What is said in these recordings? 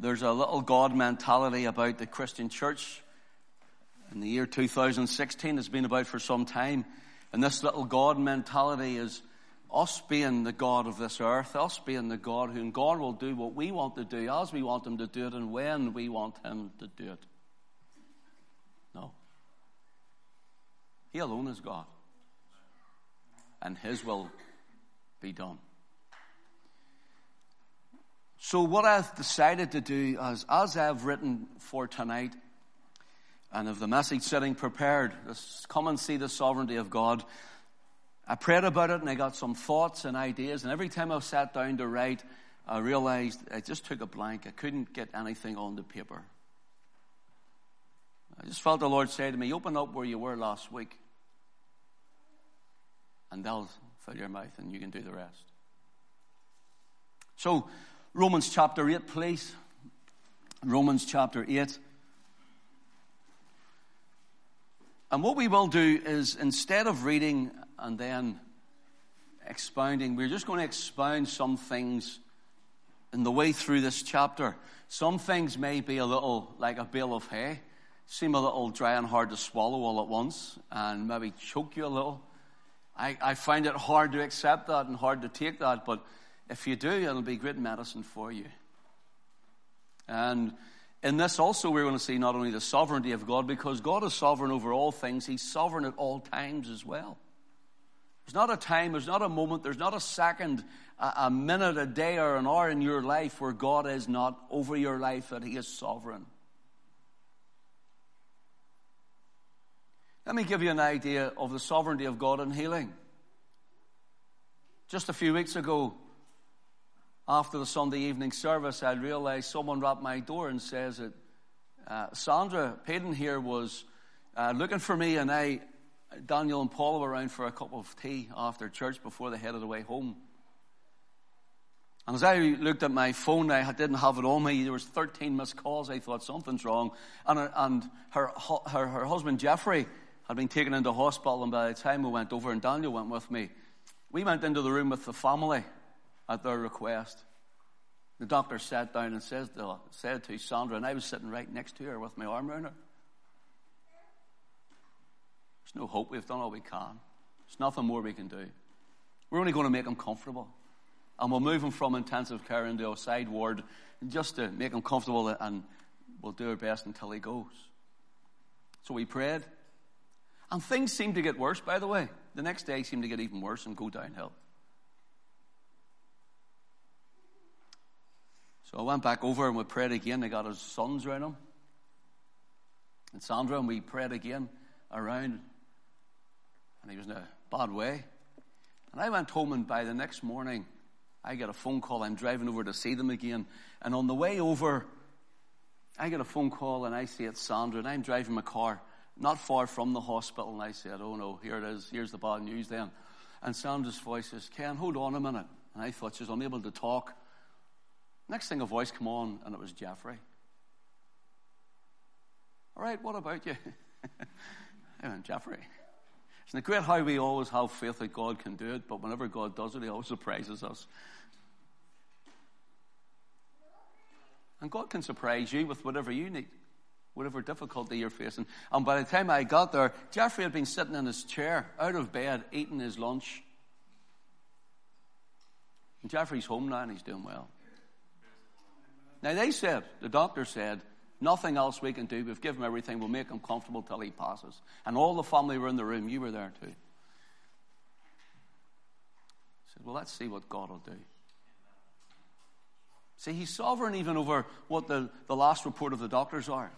there's a little God mentality about the Christian church. In the year 2016, it's been about for some time. And this little God mentality is us being the God of this earth, us being the God whom God will do what we want to do, as we want Him to do it, and when we want Him to do it. No. He alone is God. And His will be done. So, what I've decided to do is, as I've written for tonight, and of the message sitting prepared, come and see the sovereignty of God. I prayed about it and I got some thoughts and ideas, and every time I sat down to write, I realized I just took a blank. I couldn't get anything on the paper. I just felt the Lord say to me, Open up where you were last week, and they'll fill your mouth, and you can do the rest. So, Romans chapter 8, please. Romans chapter 8. And what we will do is instead of reading and then expounding, we're just going to expound some things in the way through this chapter. Some things may be a little like a bale of hay, seem a little dry and hard to swallow all at once, and maybe choke you a little. I, I find it hard to accept that and hard to take that, but if you do, it'll be great medicine for you. And in this also, we're going to see not only the sovereignty of God, because God is sovereign over all things, He's sovereign at all times as well. There's not a time, there's not a moment, there's not a second, a, a minute, a day, or an hour in your life where God is not over your life, that He is sovereign. Let me give you an idea of the sovereignty of God in healing. Just a few weeks ago, after the Sunday evening service, I realized someone rapped my door and says that uh, Sandra Payton here was uh, looking for me, and I, Daniel and Paul were around for a cup of tea after church before they headed away home. And as I looked at my phone, I didn't have it on me. There was 13 missed calls. I thought something's wrong. And, and her, her, her husband Jeffrey had been taken into hospital, and by the time we went over, and Daniel went with me, we went into the room with the family at their request. The doctor sat down and said to, said to Sandra, and I was sitting right next to her with my arm around her. There's no hope. We've done all we can. There's nothing more we can do. We're only going to make him comfortable. And we'll move him from intensive care into a side ward just to make him comfortable, and we'll do our best until he goes. So we prayed. And things seemed to get worse, by the way. The next day seemed to get even worse and go downhill. So I went back over and we prayed again. They got his sons around him. And Sandra, and we prayed again around. And he was in a bad way. And I went home, and by the next morning, I get a phone call. I'm driving over to see them again. And on the way over, I get a phone call, and I see it's Sandra, and I'm driving my car not far from the hospital. And I said, Oh no, here it is. Here's the bad news then. And Sandra's voice says, Ken, hold on a minute. And I thought she was unable to talk. Next thing, a voice came on, and it was Jeffrey. All right, what about you? I went, Jeffrey. Isn't it great how we always have faith that God can do it, but whenever God does it, He always surprises us. And God can surprise you with whatever you need, whatever difficulty you're facing. And by the time I got there, Jeffrey had been sitting in his chair, out of bed, eating his lunch. And Jeffrey's home now and he's doing well. Now they said, the doctor said, nothing else we can do. We've given him everything. We'll make him comfortable till he passes. And all the family were in the room. You were there too. I said, well, let's see what God will do. See, he's sovereign even over what the, the last report of the doctors are.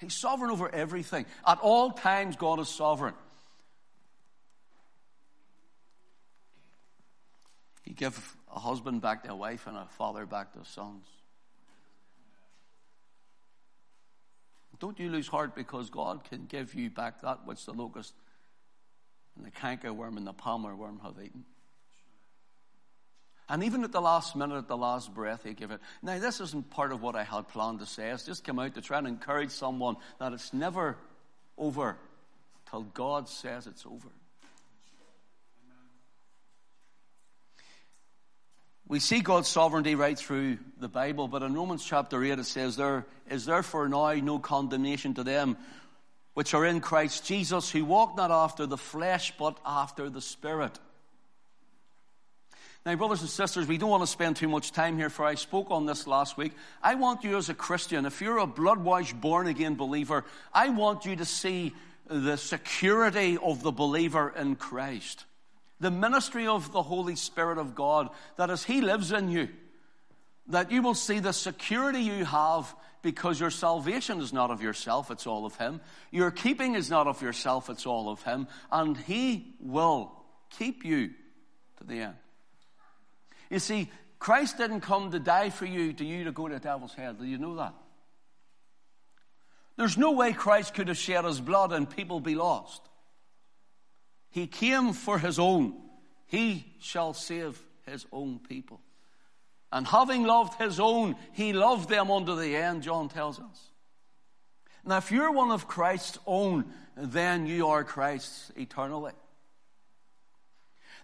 He's sovereign over everything. At all times, God is sovereign. He give a husband back to a wife and a father back to sons. Don't you lose heart because God can give you back that which the locust and the cankerworm and the palmer worm have eaten. And even at the last minute, at the last breath, he give it. Now, this isn't part of what I had planned to say. It's just come out to try and encourage someone that it's never over till God says it's over. We see God's sovereignty right through the Bible, but in Romans chapter 8 it says, There is therefore now no condemnation to them which are in Christ Jesus, who walk not after the flesh, but after the Spirit. Now, brothers and sisters, we don't want to spend too much time here, for I spoke on this last week. I want you as a Christian, if you're a blood washed, born again believer, I want you to see the security of the believer in Christ. The ministry of the Holy Spirit of God, that as He lives in you, that you will see the security you have because your salvation is not of yourself, it's all of Him. Your keeping is not of yourself, it's all of Him. And He will keep you to the end. You see, Christ didn't come to die for you, to you to go to the devil's hell. Do you know that? There's no way Christ could have shed his blood and people be lost. He came for his own. He shall save his own people. And having loved his own, he loved them unto the end, John tells us. Now, if you're one of Christ's own, then you are Christ's eternally.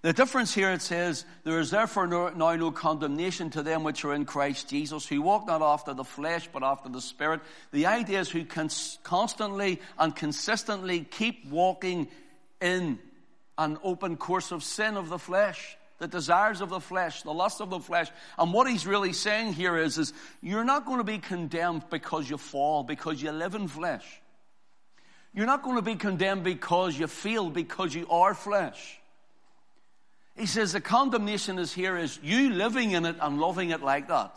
The difference here it says, There is therefore no, now no condemnation to them which are in Christ Jesus, who walk not after the flesh, but after the Spirit. The idea is who can constantly and consistently keep walking in an open course of sin of the flesh, the desires of the flesh, the lust of the flesh. And what he's really saying here is, is you're not going to be condemned because you fall, because you live in flesh. You're not going to be condemned because you feel, because you are flesh. He says the condemnation is here is you living in it and loving it like that.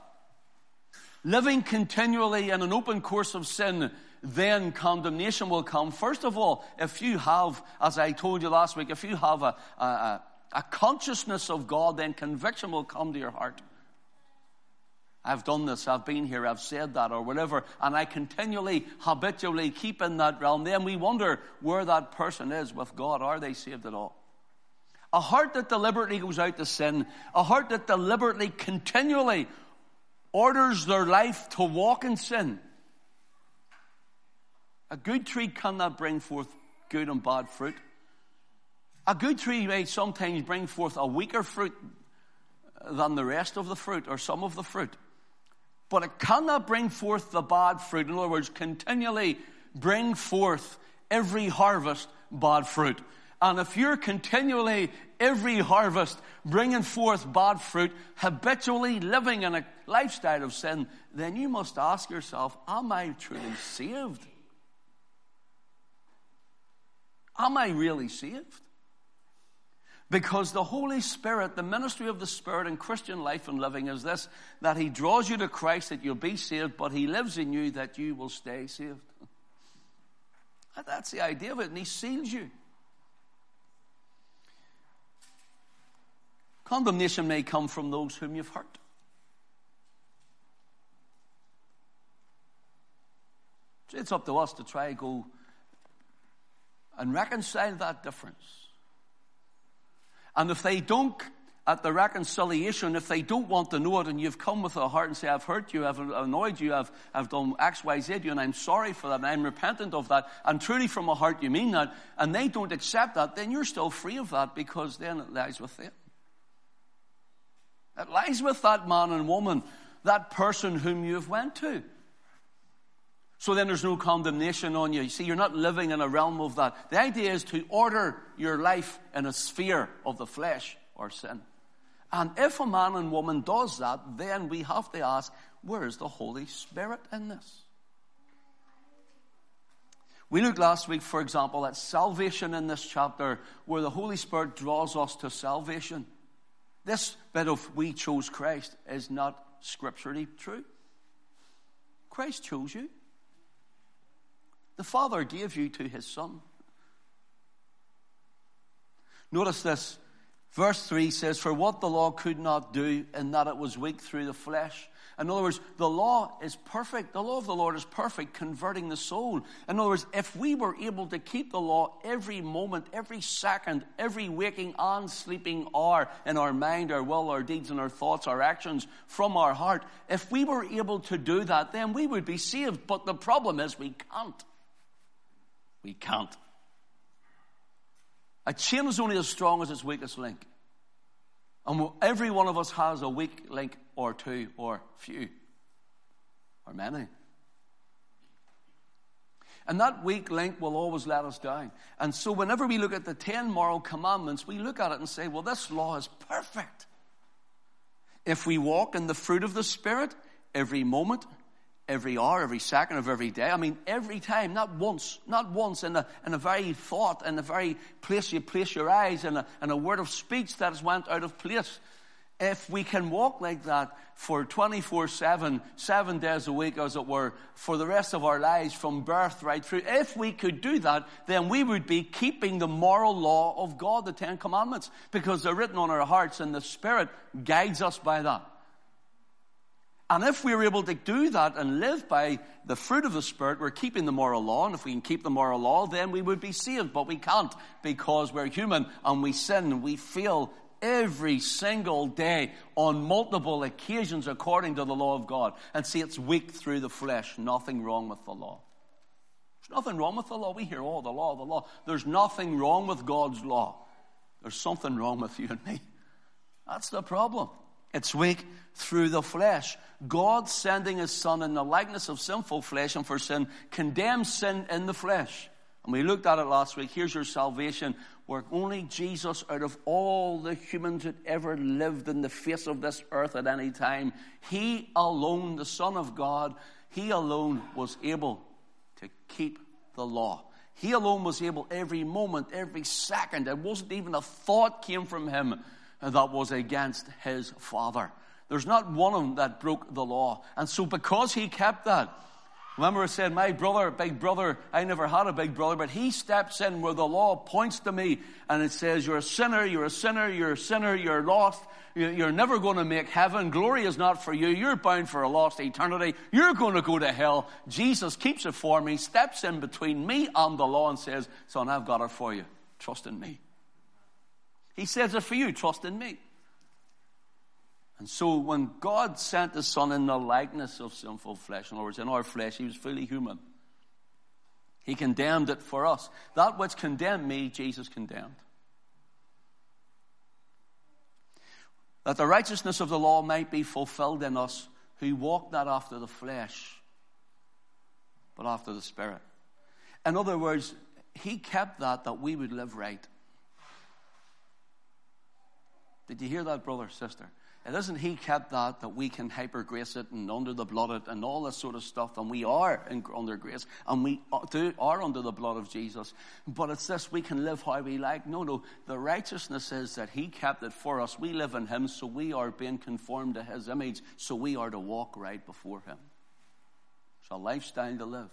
Living continually in an open course of sin, then condemnation will come. First of all, if you have, as I told you last week, if you have a, a, a consciousness of God, then conviction will come to your heart. I've done this, I've been here, I've said that, or whatever, and I continually, habitually keep in that realm. Then we wonder where that person is with God. Are they saved at all? A heart that deliberately goes out to sin, a heart that deliberately, continually orders their life to walk in sin. A good tree cannot bring forth good and bad fruit. A good tree may sometimes bring forth a weaker fruit than the rest of the fruit or some of the fruit. But it cannot bring forth the bad fruit. In other words, continually bring forth every harvest bad fruit. And if you're continually, every harvest, bringing forth bad fruit, habitually living in a lifestyle of sin, then you must ask yourself, Am I truly saved? Am I really saved? Because the Holy Spirit, the ministry of the Spirit in Christian life and living is this that He draws you to Christ that you'll be saved, but He lives in you that you will stay saved. That's the idea of it, and He seals you. Condemnation may come from those whom you've hurt. So It's up to us to try and go and reconcile that difference. And if they don't, at the reconciliation, if they don't want to know it and you've come with a heart and say, I've hurt you, I've annoyed you, I've, I've done X, Y, Z you, and I'm sorry for that, and I'm repentant of that, and truly from a heart you mean that, and they don't accept that, then you're still free of that because then it lies with them. It lies with that man and woman, that person whom you have went to. So then there's no condemnation on you. You see, you're not living in a realm of that. The idea is to order your life in a sphere of the flesh or sin. And if a man and woman does that, then we have to ask, where is the Holy Spirit in this? We looked last week, for example, at salvation in this chapter, where the Holy Spirit draws us to salvation. This bit of we chose Christ is not scripturally true. Christ chose you. The Father gave you to His Son. Notice this. Verse 3 says, For what the law could not do, in that it was weak through the flesh, in other words, the law is perfect. The law of the Lord is perfect, converting the soul. In other words, if we were able to keep the law every moment, every second, every waking and sleeping hour in our mind, our will, our deeds, and our thoughts, our actions from our heart, if we were able to do that, then we would be saved. But the problem is we can't. We can't. A chain is only as strong as its weakest link. And every one of us has a weak link or two or few or many. And that weak link will always let us down. And so, whenever we look at the 10 moral commandments, we look at it and say, well, this law is perfect. If we walk in the fruit of the Spirit every moment, every hour, every second of every day, I mean, every time, not once, not once, in a, in a very thought, in a very place you place your eyes, in a, in a word of speech that has went out of place, if we can walk like that for 24 7, seven days a week, as it were, for the rest of our lives from birth right through, if we could do that, then we would be keeping the moral law of God, the Ten Commandments, because they're written on our hearts and the Spirit guides us by that. And if we're able to do that and live by the fruit of the Spirit, we're keeping the moral law. And if we can keep the moral law, then we would be saved. But we can't because we're human and we sin. We fail every single day on multiple occasions according to the law of God. And see, it's weak through the flesh. Nothing wrong with the law. There's nothing wrong with the law. We hear, oh, the law, the law. There's nothing wrong with God's law. There's something wrong with you and me. That's the problem. It's weak through the flesh. God sending his son in the likeness of sinful flesh and for sin condemns sin in the flesh. And we looked at it last week. Here's your salvation where only Jesus, out of all the humans that ever lived in the face of this earth at any time, he alone, the Son of God, he alone was able to keep the law. He alone was able every moment, every second. It wasn't even a thought came from him that was against his Father. There's not one of them that broke the law. And so because he kept that, Remember, I said, my brother, big brother, I never had a big brother, but he steps in where the law points to me and it says, You're a sinner, you're a sinner, you're a sinner, you're lost, you're never going to make heaven. Glory is not for you. You're bound for a lost eternity. You're going to go to hell. Jesus keeps it for me, steps in between me and the law and says, Son, I've got it for you. Trust in me. He says it for you. Trust in me. And so when God sent his son in the likeness of sinful flesh, in other words, in our flesh, he was fully human. He condemned it for us. That which condemned me, Jesus condemned. That the righteousness of the law might be fulfilled in us who walk not after the flesh, but after the Spirit. In other words, he kept that that we would live right. Did you hear that, brother, sister? It isn't He kept that that we can hyper grace it and under the blood it and all this sort of stuff, and we are in, under grace and we do, are under the blood of Jesus. But it's this we can live how we like. No, no. The righteousness is that He kept it for us. We live in Him, so we are being conformed to His image, so we are to walk right before Him. It's a lifestyle to live.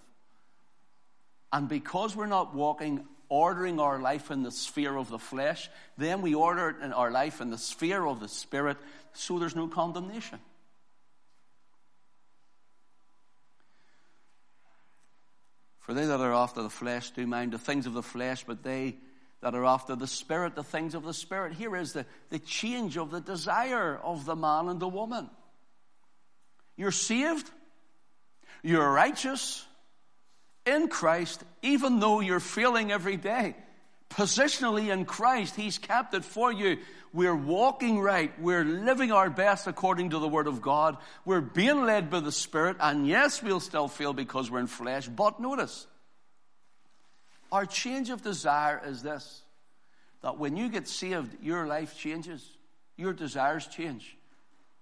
And because we're not walking ordering our life in the sphere of the flesh, then we order our life in the sphere of the spirit, so there's no condemnation. For they that are after the flesh do mind the things of the flesh, but they that are after the spirit, the things of the spirit. Here is the, the change of the desire of the man and the woman. You're saved, you're righteous, in Christ, even though you're failing every day. Positionally in Christ, He's kept it for you. We're walking right. We're living our best according to the Word of God. We're being led by the Spirit. And yes, we'll still fail because we're in flesh. But notice, our change of desire is this that when you get saved, your life changes, your desires change.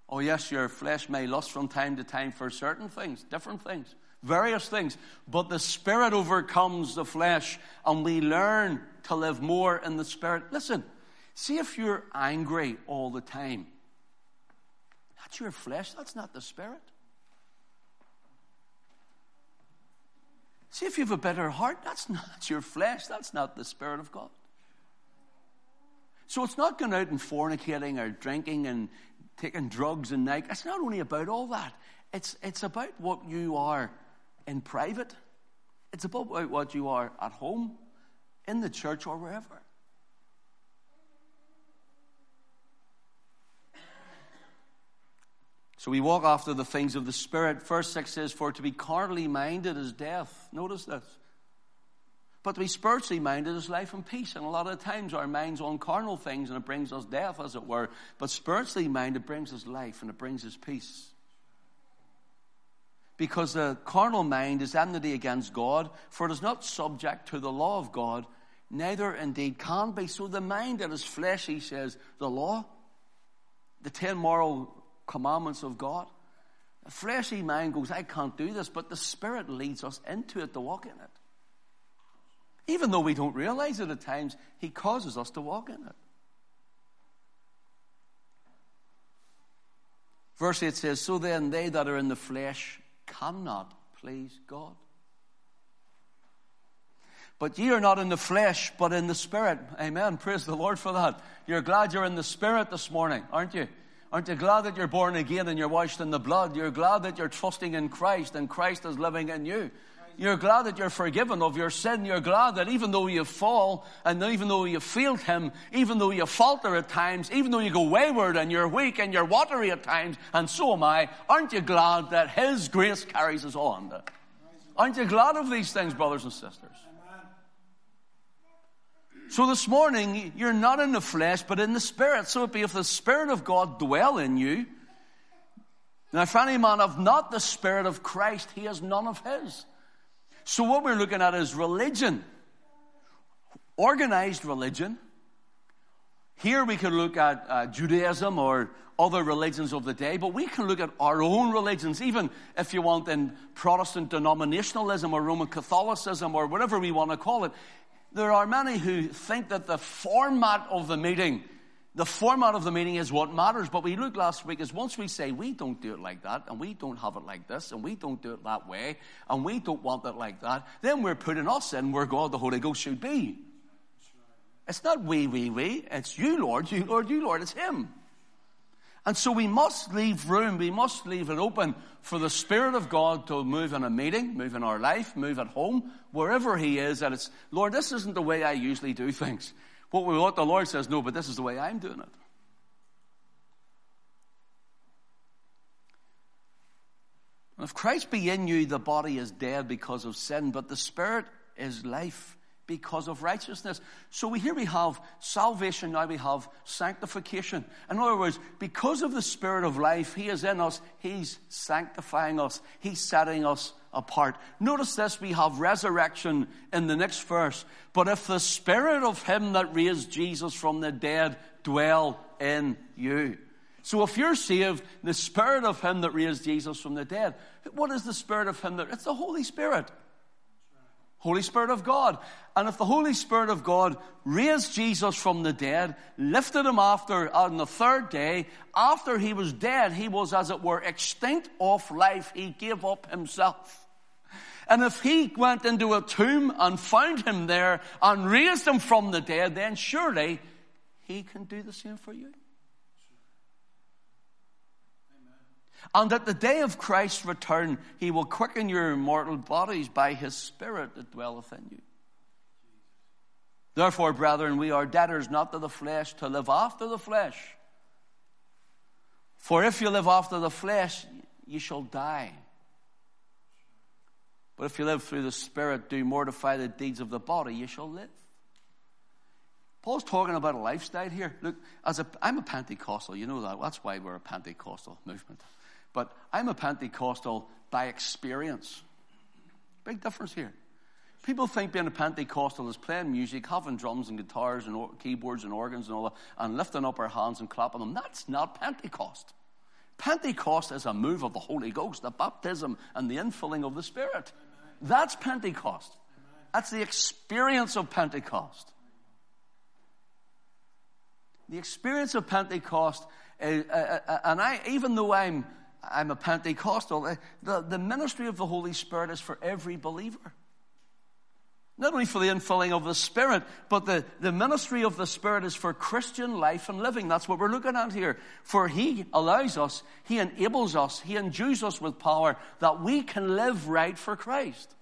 Oh, yes, your flesh may lust from time to time for certain things, different things various things. But the Spirit overcomes the flesh, and we learn to live more in the Spirit. Listen, see if you're angry all the time. That's your flesh, that's not the Spirit. See if you have a bitter heart, that's not your flesh, that's not the Spirit of God. So it's not going out and fornicating or drinking and taking drugs and night. It's not only about all that. It's, it's about what you are in private. It's about what you are at home, in the church, or wherever. So we walk after the things of the Spirit. Verse 6 says, For to be carnally minded is death. Notice this. But to be spiritually minded is life and peace. And a lot of times our mind's on carnal things and it brings us death, as it were. But spiritually minded brings us life and it brings us peace. Because the carnal mind is enmity against God, for it is not subject to the law of God, neither indeed can be. So the mind that is fleshy says, the law, the ten moral commandments of God. The fleshy mind goes, I can't do this, but the Spirit leads us into it to walk in it. Even though we don't realize it at times, He causes us to walk in it. Verse 8 says, So then they that are in the flesh cannot please God. But ye are not in the flesh, but in the Spirit. Amen. Praise the Lord for that. You're glad you're in the Spirit this morning, aren't you? Aren't you glad that you're born again and you're washed in the blood? You're glad that you're trusting in Christ and Christ is living in you. You're glad that you're forgiven of your sin. You're glad that even though you fall and even though you failed Him, even though you falter at times, even though you go wayward and you're weak and you're watery at times, and so am I, aren't you glad that His grace carries us on? Aren't you glad of these things, brothers and sisters? So this morning, you're not in the flesh, but in the Spirit. So it be if the Spirit of God dwell in you. Now, if any man have not the Spirit of Christ, he has none of his. So what we're looking at is religion. Organized religion. Here we can look at uh, Judaism or other religions of the day, but we can look at our own religions, even if you want in Protestant denominationalism or Roman Catholicism or whatever we want to call it. There are many who think that the format of the meeting, the format of the meeting is what matters. But we looked last week is once we say we don't do it like that, and we don't have it like this, and we don't do it that way, and we don't want it like that, then we're putting us in where God the Holy Ghost should be. It's not we, we, we. It's you, Lord, you, Lord, you, Lord. It's Him. And so we must leave room, we must leave it open for the Spirit of God to move in a meeting, move in our life, move at home, wherever He is. And it's, Lord, this isn't the way I usually do things. What we the Lord says, no, but this is the way I'm doing it. If Christ be in you, the body is dead because of sin, but the Spirit is life because of righteousness. So we, here we have salvation, now we have sanctification. In other words, because of the Spirit of life, He is in us, He's sanctifying us, He's setting us apart. Notice this, we have resurrection in the next verse. But if the Spirit of Him that raised Jesus from the dead dwell in you. So if you're saved, the Spirit of Him that raised Jesus from the dead, what is the Spirit of Him that? It's the Holy Spirit. Holy Spirit of God. And if the Holy Spirit of God raised Jesus from the dead, lifted him after on the third day, after he was dead, he was as it were extinct of life. He gave up himself. And if he went into a tomb and found him there and raised him from the dead, then surely he can do the same for you. And at the day of Christ's return, he will quicken your mortal bodies by his Spirit that dwelleth in you. Therefore, brethren, we are debtors not to the flesh to live after the flesh. For if you live after the flesh, you shall die. But if you live through the Spirit, do mortify the deeds of the body, you shall live. Paul's talking about a lifestyle here. Look, as a, I'm a Pentecostal, you know that. That's why we're a Pentecostal movement. But I'm a Pentecostal by experience. Big difference here. People think being a Pentecostal is playing music, having drums and guitars and keyboards and organs and all that, and lifting up our hands and clapping them. That's not Pentecost. Pentecost is a move of the Holy Ghost, the baptism and the infilling of the Spirit. That's Pentecost. That's the experience of Pentecost. The experience of Pentecost, uh, uh, uh, and I, even though I'm I'm a Pentecostal. Uh, the, the ministry of the Holy Spirit is for every believer. Not only for the infilling of the Spirit, but the, the ministry of the Spirit is for Christian life and living. That's what we're looking at here. For He allows us, He enables us, He endues us with power that we can live right for Christ.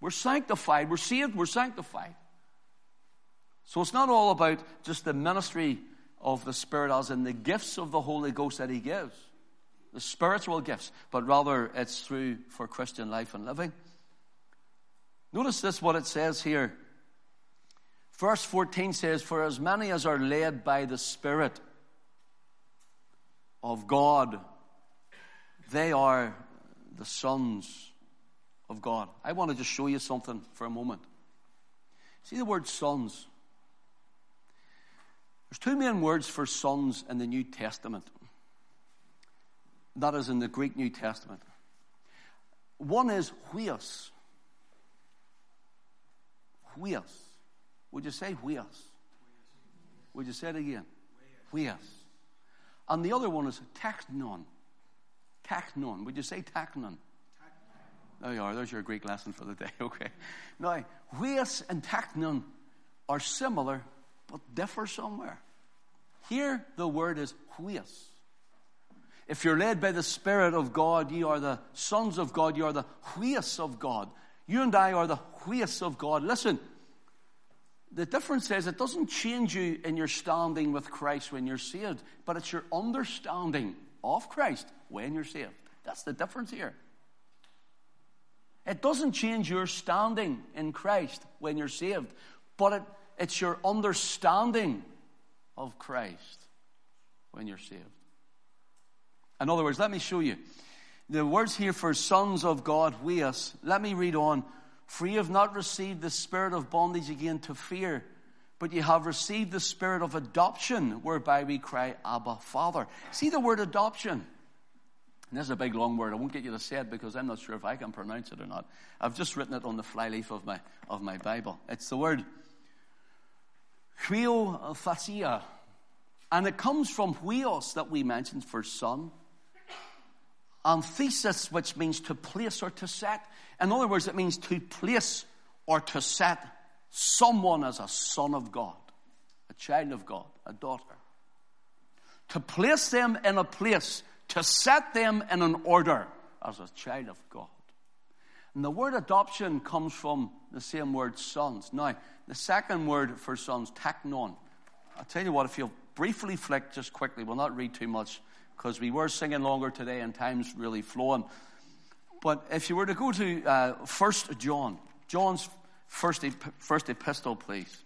We're sanctified, we're saved, we're sanctified. So it's not all about just the ministry of the Spirit as in the gifts of the Holy Ghost that He gives the spiritual gifts, but rather it's through for Christian life and living. Notice this what it says here. Verse 14 says, For as many as are led by the Spirit of God, they are the sons of God. I want to just show you something for a moment. See the word sons. There's two main words for sons in the New Testament. That is in the Greek New Testament. One is huios. Huios. Would you say huios? Would you say it again? Huios. And the other one is teknon. Teknon. Would you say teknon? There you are. There's your Greek lesson for the day. Okay. Now, huios and teknon are similar, but differ somewhere. Here, the word is huios. If you're led by the Spirit of God, you are the sons of God, you are the huios of God. You and I are the huios of God. Listen, the difference is it doesn't change you in your standing with Christ when you're saved, but it's your understanding of Christ when you're saved. That's the difference here. It doesn't change your standing in Christ when you're saved, but it, it's your understanding of Christ when you're saved. In other words, let me show you. The words here for sons of God, huios, let me read on. For you have not received the spirit of bondage again to fear, but you have received the spirit of adoption, whereby we cry, Abba, Father. See the word adoption. And this is a big long word. I won't get you to say it because I'm not sure if I can pronounce it or not. I've just written it on the flyleaf of my, of my Bible. It's the word huiothesia. And it comes from huios that we mentioned for son and thesis, which means to place or to set. In other words, it means to place or to set someone as a son of God, a child of God, a daughter. To place them in a place, to set them in an order as a child of God. And the word adoption comes from the same word sons. Now, the second word for sons, teknon. I'll tell you what, if you'll briefly flick just quickly, we'll not read too much because we were singing longer today and time's really flowing. But if you were to go to uh, 1 John, John's first, first epistle, please.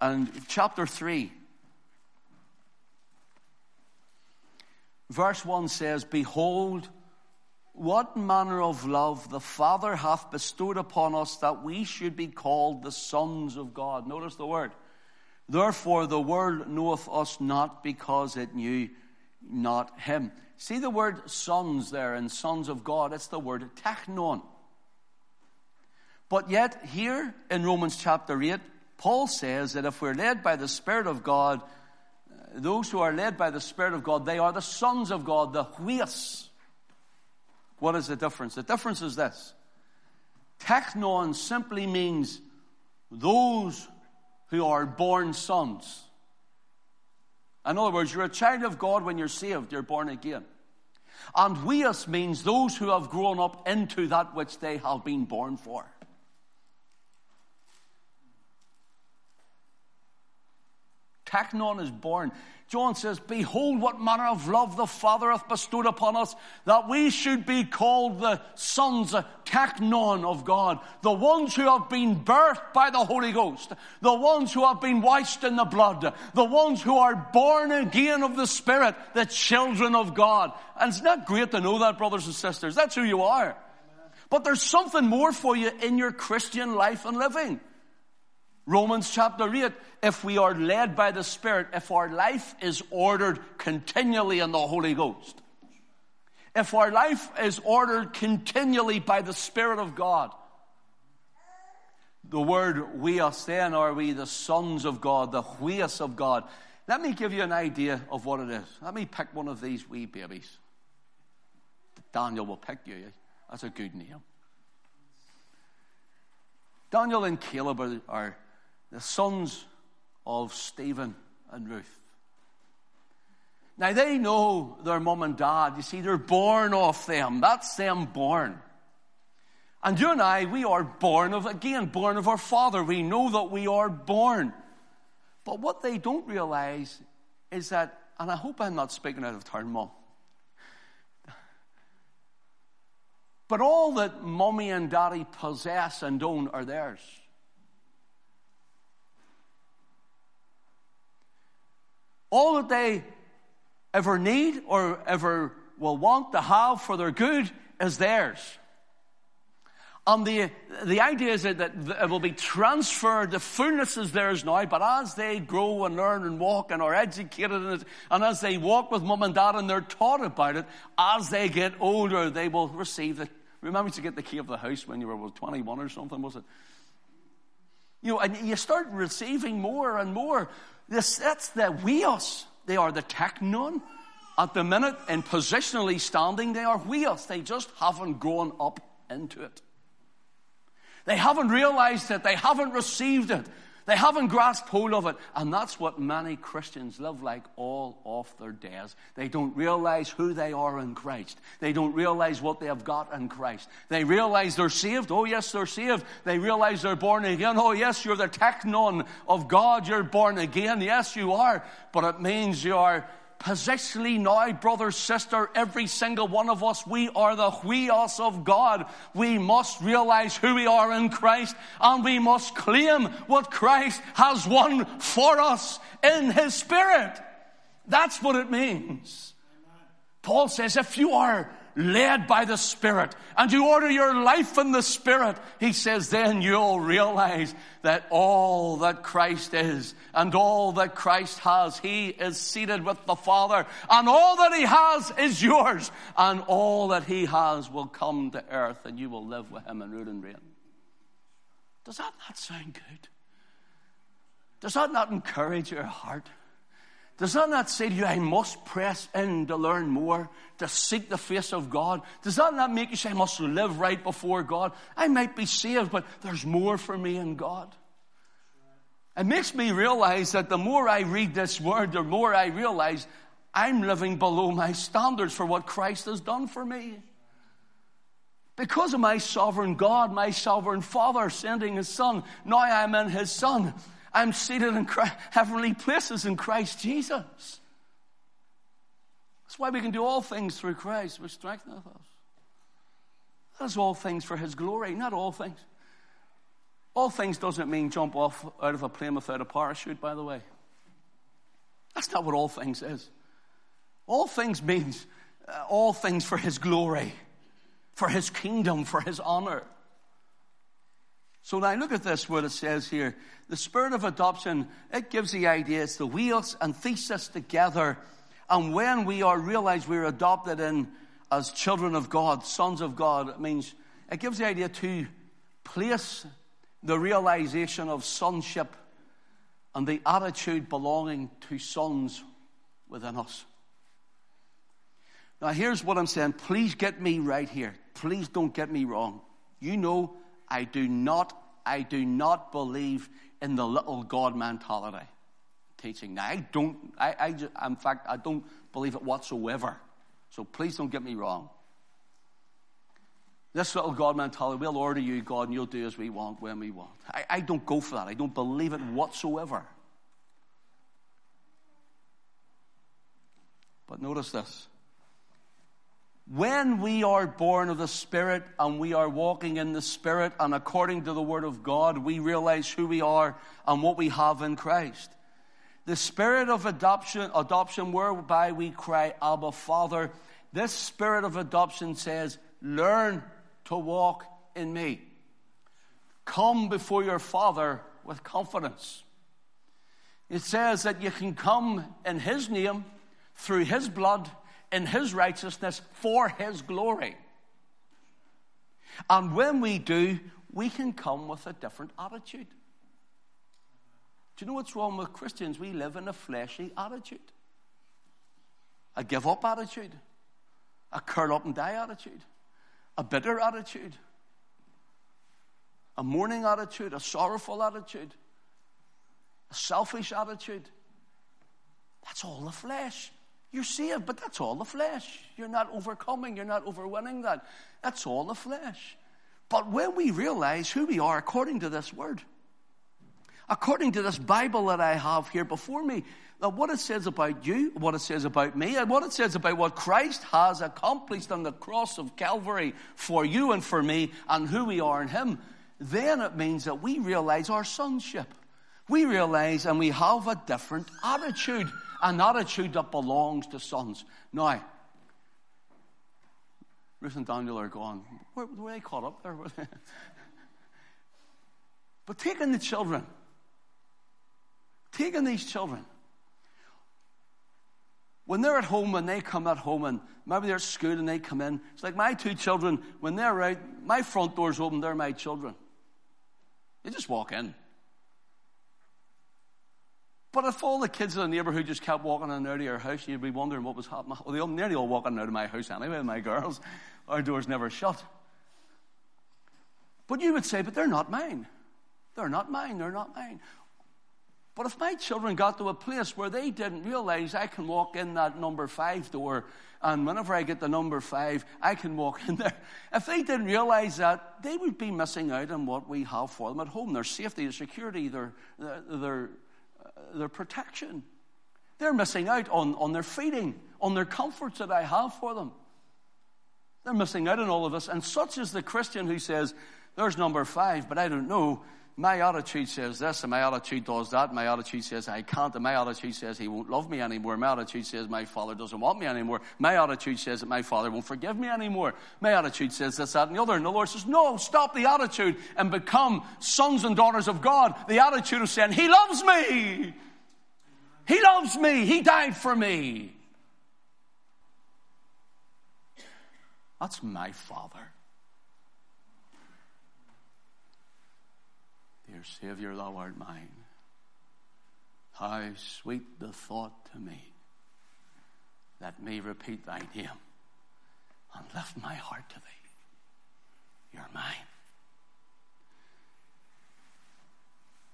And chapter 3, verse 1 says, Behold, what manner of love the Father hath bestowed upon us that we should be called the sons of God. Notice the word. Therefore, the world knoweth us not because it knew not him. See the word sons there and sons of God. It's the word teknon. But yet, here in Romans chapter 8, Paul says that if we're led by the Spirit of God, uh, those who are led by the Spirit of God, they are the sons of God, the huios. What is the difference? The difference is this. Teknon simply means those who are born sons. In other words, you're a child of God when you're saved, you're born again. And huios means those who have grown up into that which they have been born for. Teknon is born. John says, Behold, what manner of love the Father hath bestowed upon us, that we should be called the sons, teknon of God, the ones who have been birthed by the Holy Ghost, the ones who have been washed in the blood, the ones who are born again of the Spirit, the children of God. And it's not great to know that, brothers and sisters. That's who you are. But there's something more for you in your Christian life and living. Romans chapter 8, if we are led by the Spirit, if our life is ordered continually in the Holy Ghost, if our life is ordered continually by the Spirit of God, the word we us then are we the sons of God, the huios of God. Let me give you an idea of what it is. Let me pick one of these wee babies. Daniel will pick you. Eh? That's a good name. Daniel and Caleb are, are the sons of Stephen and Ruth. Now they know their mom and dad. You see, they're born of them. That's them born. And you and I, we are born of, again, born of our Father. We know that we are born. But what they don't realize is that, and I hope I'm not speaking out of turn, Mom. But all that mommy and daddy possess and own are theirs. All that they ever need or ever will want to have for their good is theirs. And the, the idea is that, it will be transferred, the fullness is theirs now, but as they grow and learn and walk and are educated in it, and as they walk with mum and dad and they're taught about it, as they get older, they will receive it. Remember to get the key of the house when you were 21 or something, was it? You know, and you start receiving more and more. This, that's the huios. They are the teknon. At the minute, in positionally standing, they are huios. They just haven't grown up into it. They haven't realized it. They haven't received it. They haven't grasped hold of it. And that's what many Christians live like all of their days. They don't realize who they are in Christ. They don't realize what they have got in Christ. They realize they're saved. Oh, yes, they're saved. They realize they're born again. Oh, yes, you're the teknon of God. You're born again. Yes, you are. But it means you are positionally now, brother, sister, every single one of us, we are the huios of God. We must realize who we are in Christ and we must claim what Christ has won for us in His Spirit. That's what it means. Paul says, if you are led by the Spirit and you order your life in the Spirit, he says, then you'll realize that all that Christ is and all that Christ has, he is seated with the Father and all that he has is yours and all that he has will come to earth and you will live with him in root and reign. Does that not sound good? Does that not encourage your heart? Does that not say to you, I must press in to learn more, to seek the face of God? Does that not make you say, I must live right before God? I might be saved, but there's more for me in God. It makes me realize that the more I read this word, the more I realize I'm living below my standards for what Christ has done for me. Because of my sovereign God, my sovereign Father sending His Son, now I'm in His Son. I'm seated in Christ, heavenly places in Christ Jesus. That's why we can do all things through Christ, which strengtheneth us. That's all things for His glory, not all things. All things doesn't mean jump off out of a plane without a parachute, by the way. That's not what all things is. All things means uh, all things for His glory, for His kingdom, for His honor. So now look at this, what it says here. The spirit of adoption, it gives the idea it's the huios and thesis together. And when we are realized we're adopted in as children of God, sons of God, it means it gives the idea to place the realization of sonship and the attitude belonging to sons within us. Now, here's what I'm saying. Please get me right here. Please don't get me wrong. You know I do not, I do not believe in the little God mentality teaching. Now, I don't, I, I, in fact, I don't believe it whatsoever. So please don't get me wrong. This little God mentality, we'll order you, God, and you'll do as we want when we want. I, I don't go for that. I don't believe it whatsoever. But notice this. When we are born of the Spirit and we are walking in the Spirit and according to the Word of God, we realize who we are and what we have in Christ. The Spirit of adoption, adoption whereby we cry, Abba, Father, this Spirit of adoption says, learn to walk in me. Come before your Father with confidence. It says that you can come in His name, through His blood, in His righteousness for His glory. And when we do, we can come with a different attitude. Do you know what's wrong with Christians? We live in a fleshy attitude, a give up attitude, a curl up and die attitude, a bitter attitude, a mourning attitude, a sorrowful attitude, a selfish attitude. That's all the flesh. You're saved, but that's all the flesh. You're not overcoming, you're not overwinning that. That's all the flesh. But when we realize who we are according to this word, according to this Bible that I have here before me, that what it says about you, what it says about me, and what it says about what Christ has accomplished on the cross of Calvary for you and for me, and who we are in Him, then it means that we realize our sonship. We realize and we have a different attitude, an attitude that belongs to sons. Now, Ruth and Daniel are gone. Where were they caught up there? but taking the children, taking these children, when they're at home, when they come at home, and maybe they're at school and they come in, it's like my two children, when they're out, my front door's open, they're my children. They just walk in. But if all the kids in the neighborhood just kept walking in and out of your house, you'd be wondering what was happening. Well, they nearly all walking out of my house anyway, my girls. Our door's never shut. But you would say, but they're not mine. They're not mine. They're not mine. But if my children got to a place where they didn't realize I can walk in that number five door, and whenever I get the number five, I can walk in there. If they didn't realize that, they would be missing out on what we have for them at home their safety, their security, their, their protection. They're missing out on, on their feeding, on their comforts that I have for them. They're missing out on all of this. And such is the Christian who says, There's number five, but I don't know. My attitude says this, and my attitude does that. My attitude says I can't, and my attitude says he won't love me anymore. My attitude says my father doesn't want me anymore. My attitude says that my father won't forgive me anymore. My attitude says this, that, and the other. And the Lord says, No, stop the attitude and become sons and daughters of God. The attitude of saying, He loves me. He loves me. He died for me. That's my Father. Savior, thou art mine. How sweet the thought to me. that me repeat thy name and lift my heart to thee. You're mine.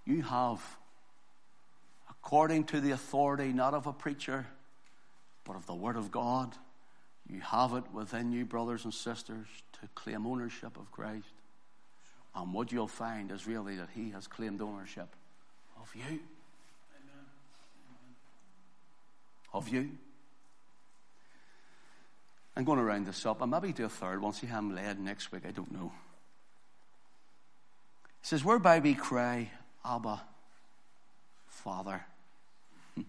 You have, according to the authority not of a preacher, but of the Word of God, you have it within you, brothers and sisters, to claim ownership of Christ. And what you'll find is really that He has claimed ownership of you. Amen. Of you. I'm going to round this up. and maybe do a third one. See how I'm led next week. I don't know. He says, Whereby we cry, Abba, Father.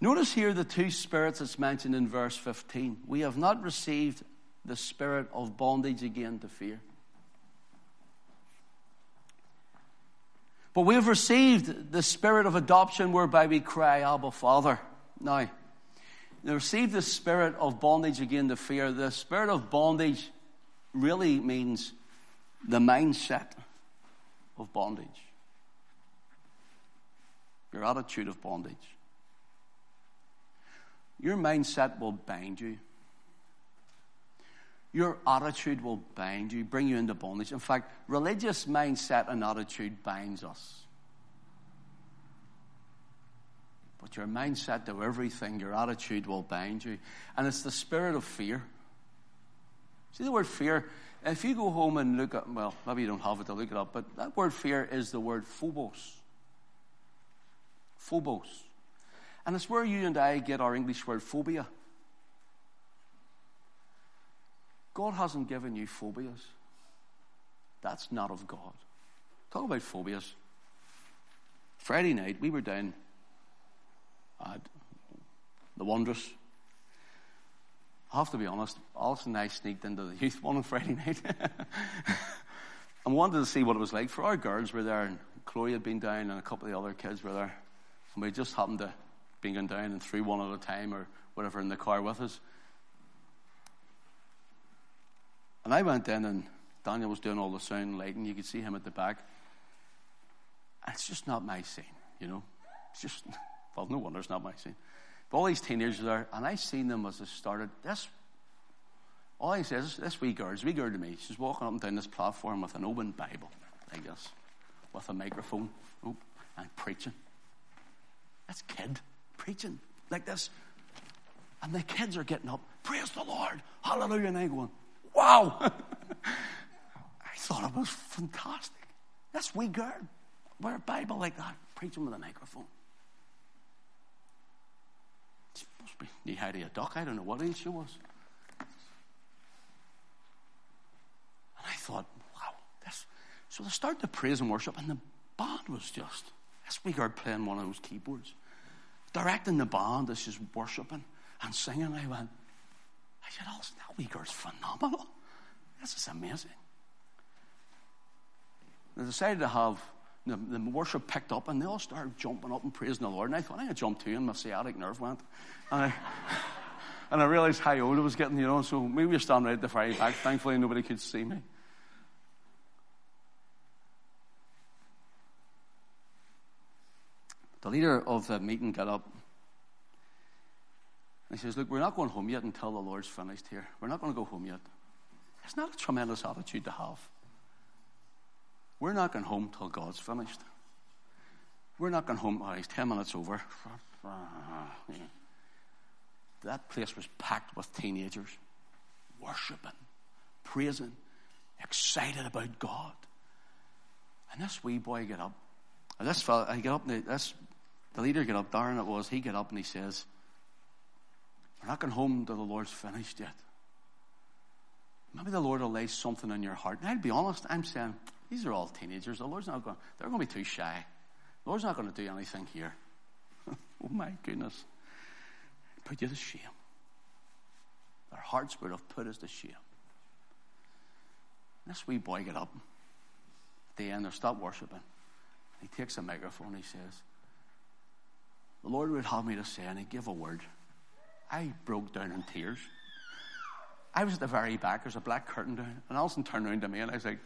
Notice here the two spirits that's mentioned in verse 15. We have not received the spirit of bondage again to fear. But we have received the spirit of adoption whereby we cry, Abba, Father. Now, they received the spirit of bondage again to fear. The spirit of bondage really means the mindset of bondage, your attitude of bondage. Your mindset will bind you. Your attitude will bind you, bring you into bondage. In fact, religious mindset and attitude binds us. But your mindset to everything, your attitude will bind you. And it's the spirit of fear. See the word fear? If you go home and look at, well, maybe you don't have it to look it up, but that word fear is the word phobos. Phobos. And it's where you and I get our English word phobia. God hasn't given you phobias. That's not of God. Talk about phobias. Friday night, we were down at the Wondrous. I have to be honest, Alison and I sneaked into the youth one on Friday night. and wanted to see what it was like. For our girls were there, and Chloe had been down, and a couple of the other kids were there. And we just happened to be going down and through one at a time or whatever in the car with us. And I went in and Daniel was doing all the sound and lighting. You could see him at the back. And it's just not my scene, you know. It's just, well, no wonder it's not my scene. But all these teenagers there, and I seen them as they started. This, all he says, this wee girl, this wee girl to me, she's walking up and down this platform with an open Bible, like this, with a microphone, oh, and preaching. That's kid preaching like this. And the kids are getting up, praise the Lord, hallelujah. And I'm going, wow. I thought it was fantastic. That's wee girl, wear a Bible like that, preaching with a microphone. She must be knee high to a duck. I don't know what age she was. And I thought, wow, this. So they started to praise and worship, and the band was just this wee girl playing one of those keyboards, directing the band as she's worshiping and singing. I went, said, oh, that phenomenal. This is amazing. They decided to have the, the, worship picked up and they all started jumping up and praising the Lord. And I thought, I'm going to jump too. And my sciatic nerve went. And I, and I realized how old I was getting, you know. So maybe we were standing right at the very back. Thankfully, nobody could see me. The leader of the meeting got up. And he says, Look, we're not going home yet until the Lord's finished here. We're not going to go home yet. It's not a tremendous attitude to have. We're not going home till God's finished. We're not going home, oh, he's 10 minutes over. That place was packed with teenagers, worshiping, praising, excited about God. And this wee boy get up. And this fella, he get up, and this, the leader get up, Darren it was, he get up and he says, We're not going home till the Lord's finished yet. Maybe the Lord will lay something in your heart. And I'll be honest, I'm saying, these are all teenagers. The Lord's not going, they're going to be too shy. The Lord's not going to do anything here. oh my goodness. Put you to shame. Their hearts would have put us to shame. This wee boy get up. At the end, they stop worshiping. He takes a microphone. He says, The Lord would have me to say, and he gave a word. I broke down in tears. I was at the very back. There's a black curtain down. And Alison turned around to me and I was like,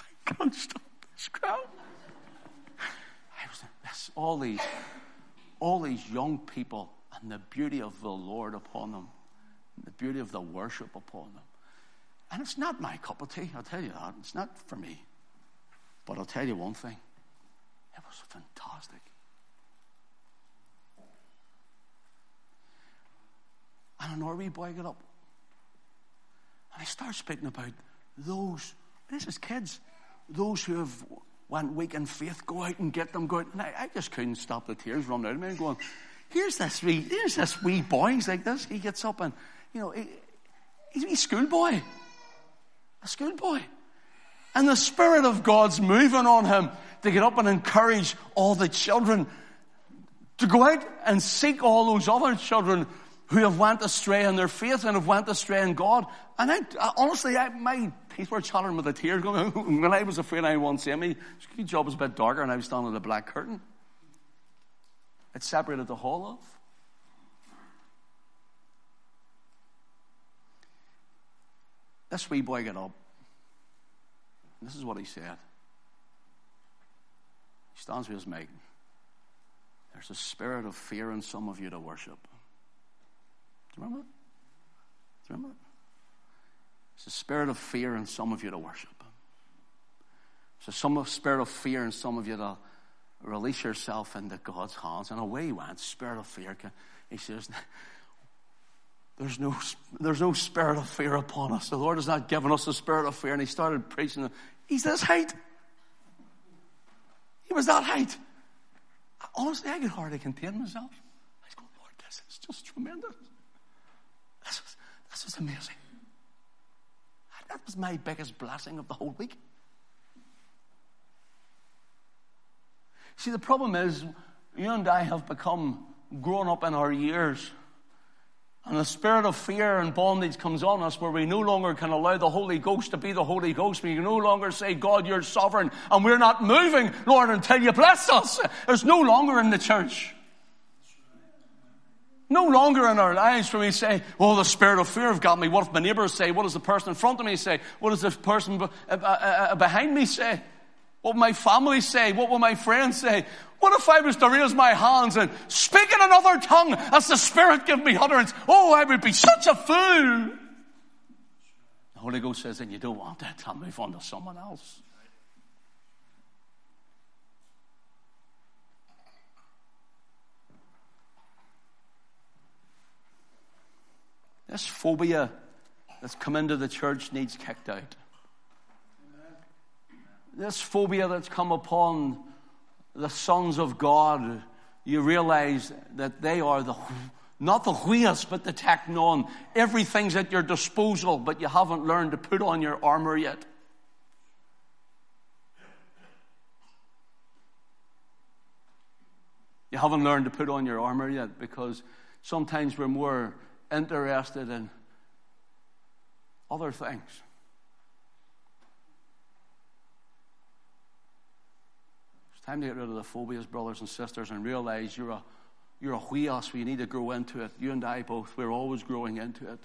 I can't stop this crowd. I was like this, all these, all these young people and the beauty of the Lord upon them, the beauty of the worship upon them. And it's not my cup of tea, I'll tell you that. It's not for me. But I'll tell you one thing it was fantastic. And a Norway boy got up and he starts speaking about those, this is kids, those who have went weak in faith, go out and get them, go out. And I, I just couldn't stop the tears running out of me and going, here's this wee, here's this wee boy, he's like this. He gets up and, you know, he, he's a schoolboy. A schoolboy. And the Spirit of God's moving on him to get up and encourage all the children to go out and seek all those other children who have went astray in their faith and have went astray in God. And I, I honestly, I, my teeth were chattering with the tears going, when I was afraid I won't see me, the job was a bit darker and I was standing at the black curtain. It separated the hall off. This wee boy got up. This is what he said. He stands with his mate. There's a spirit of fear in some of you to worship you remember that? Do you remember that? It's a spirit of fear in some of you to worship. So some of spirit of fear in some of you to release yourself into God's hands. And away he went, spirit of fear. He says, there's no, there's no spirit of fear upon us. The Lord has not given us a spirit of fear. And he started preaching. He's this height. He was that height. Honestly, I could hardly contain myself. I was going, Lord, this is just tremendous. This was, this was amazing. That was my biggest blessing of the whole week. See, the problem is, you and I have become grown up in our years. And the spirit of fear and bondage comes on us where we no longer can allow the Holy Ghost to be the Holy Ghost. We can no longer say, God, you're sovereign. And we're not moving, Lord, until you bless us. There's no longer in the church. No longer in our lives where we say, oh, the spirit of fear have got me. What if my neighbors say? What does the person in front of me say? What does the person uh, uh, uh, behind me say? What will my family say? What will my friends say? What if I was to raise my hands and speak in another tongue as the Spirit give me utterance? Oh, I would be such a fool. The Holy Ghost says, and you don't want that, I'll move on to someone else. This phobia that's come into the church needs kicked out. This phobia that's come upon the sons of God, you realize that they are the, not the huios, but the teknon. Everything's at your disposal, but you haven't learned to put on your armor yet. You haven't learned to put on your armor yet because sometimes we're more interested in other things. It's time to get rid of the phobias, brothers and sisters, and realize you're a you're a huios, you need to grow into it. You and I both, we're always growing into it.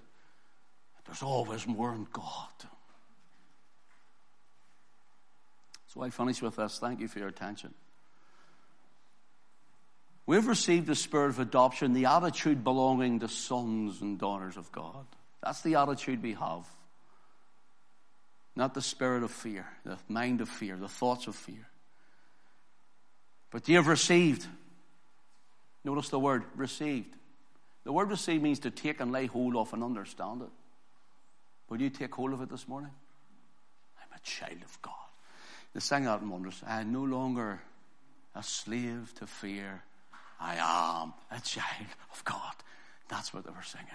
There's always more in God. So I finish with this. Thank you for your attention. We've received the spirit of adoption, the attitude belonging to sons and daughters of God. That's the attitude we have. Not the spirit of fear, the mind of fear, the thoughts of fear. But you have received. Notice the word received. The word receive means to take and lay hold of and understand it. Will you take hold of it this morning? I'm a child of God. They sang out in wonders. I am no longer a slave to fear. I am a child of God. That's what they were singing.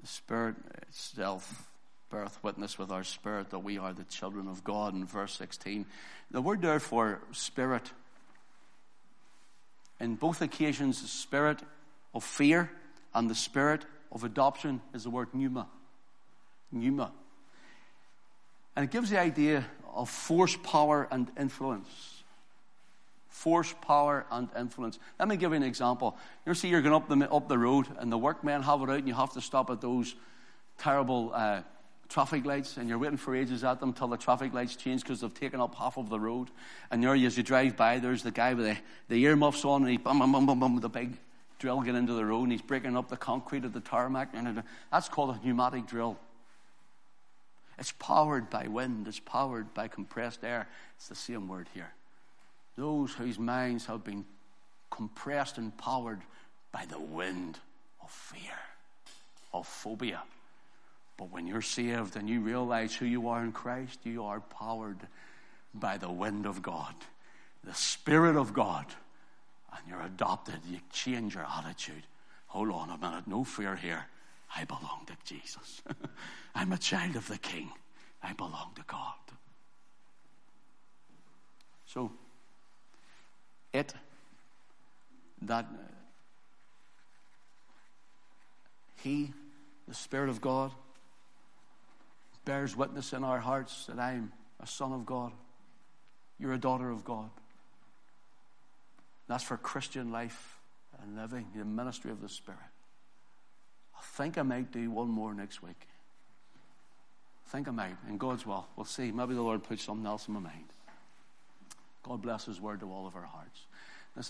The Spirit itself beareth witness with our spirit that we are the children of God in verse 16. The word therefore, spirit, in both occasions, the spirit of fear and the spirit of adoption is the word pneuma. Pneuma. And it gives the idea of force, power, and influence force, power, and influence. Let me give you an example. You see, you're going up the, up the road, and the workmen have it out, and you have to stop at those terrible uh, traffic lights, and you're waiting for ages at them till the traffic lights change because they've taken up half of the road. And there, as you drive by, there's the guy with the, the earmuffs on, and he bum, bum, bum, bum, bum, with the big drill get into the road, and he's breaking up the concrete of the tarmac. That's called a pneumatic drill. It's powered by wind, it's powered by compressed air. It's the same word here those whose minds have been compressed and powered by the wind of fear, of phobia. But when you're saved and you realize who you are in Christ, you are powered by the wind of God, the Spirit of God, and you're adopted. You change your attitude. Hold on a minute, no fear here. I belong to Jesus. I'm a child of the King. I belong to God. So, it that uh, He, the Spirit of God, bears witness in our hearts that I'm a son of God. You're a daughter of God. That's for Christian life and living, the ministry of the Spirit. Think I might do one more next week. Think I might, in God's will. We'll see. Maybe the Lord puts something else in my mind. God bless His word to all of our hearts.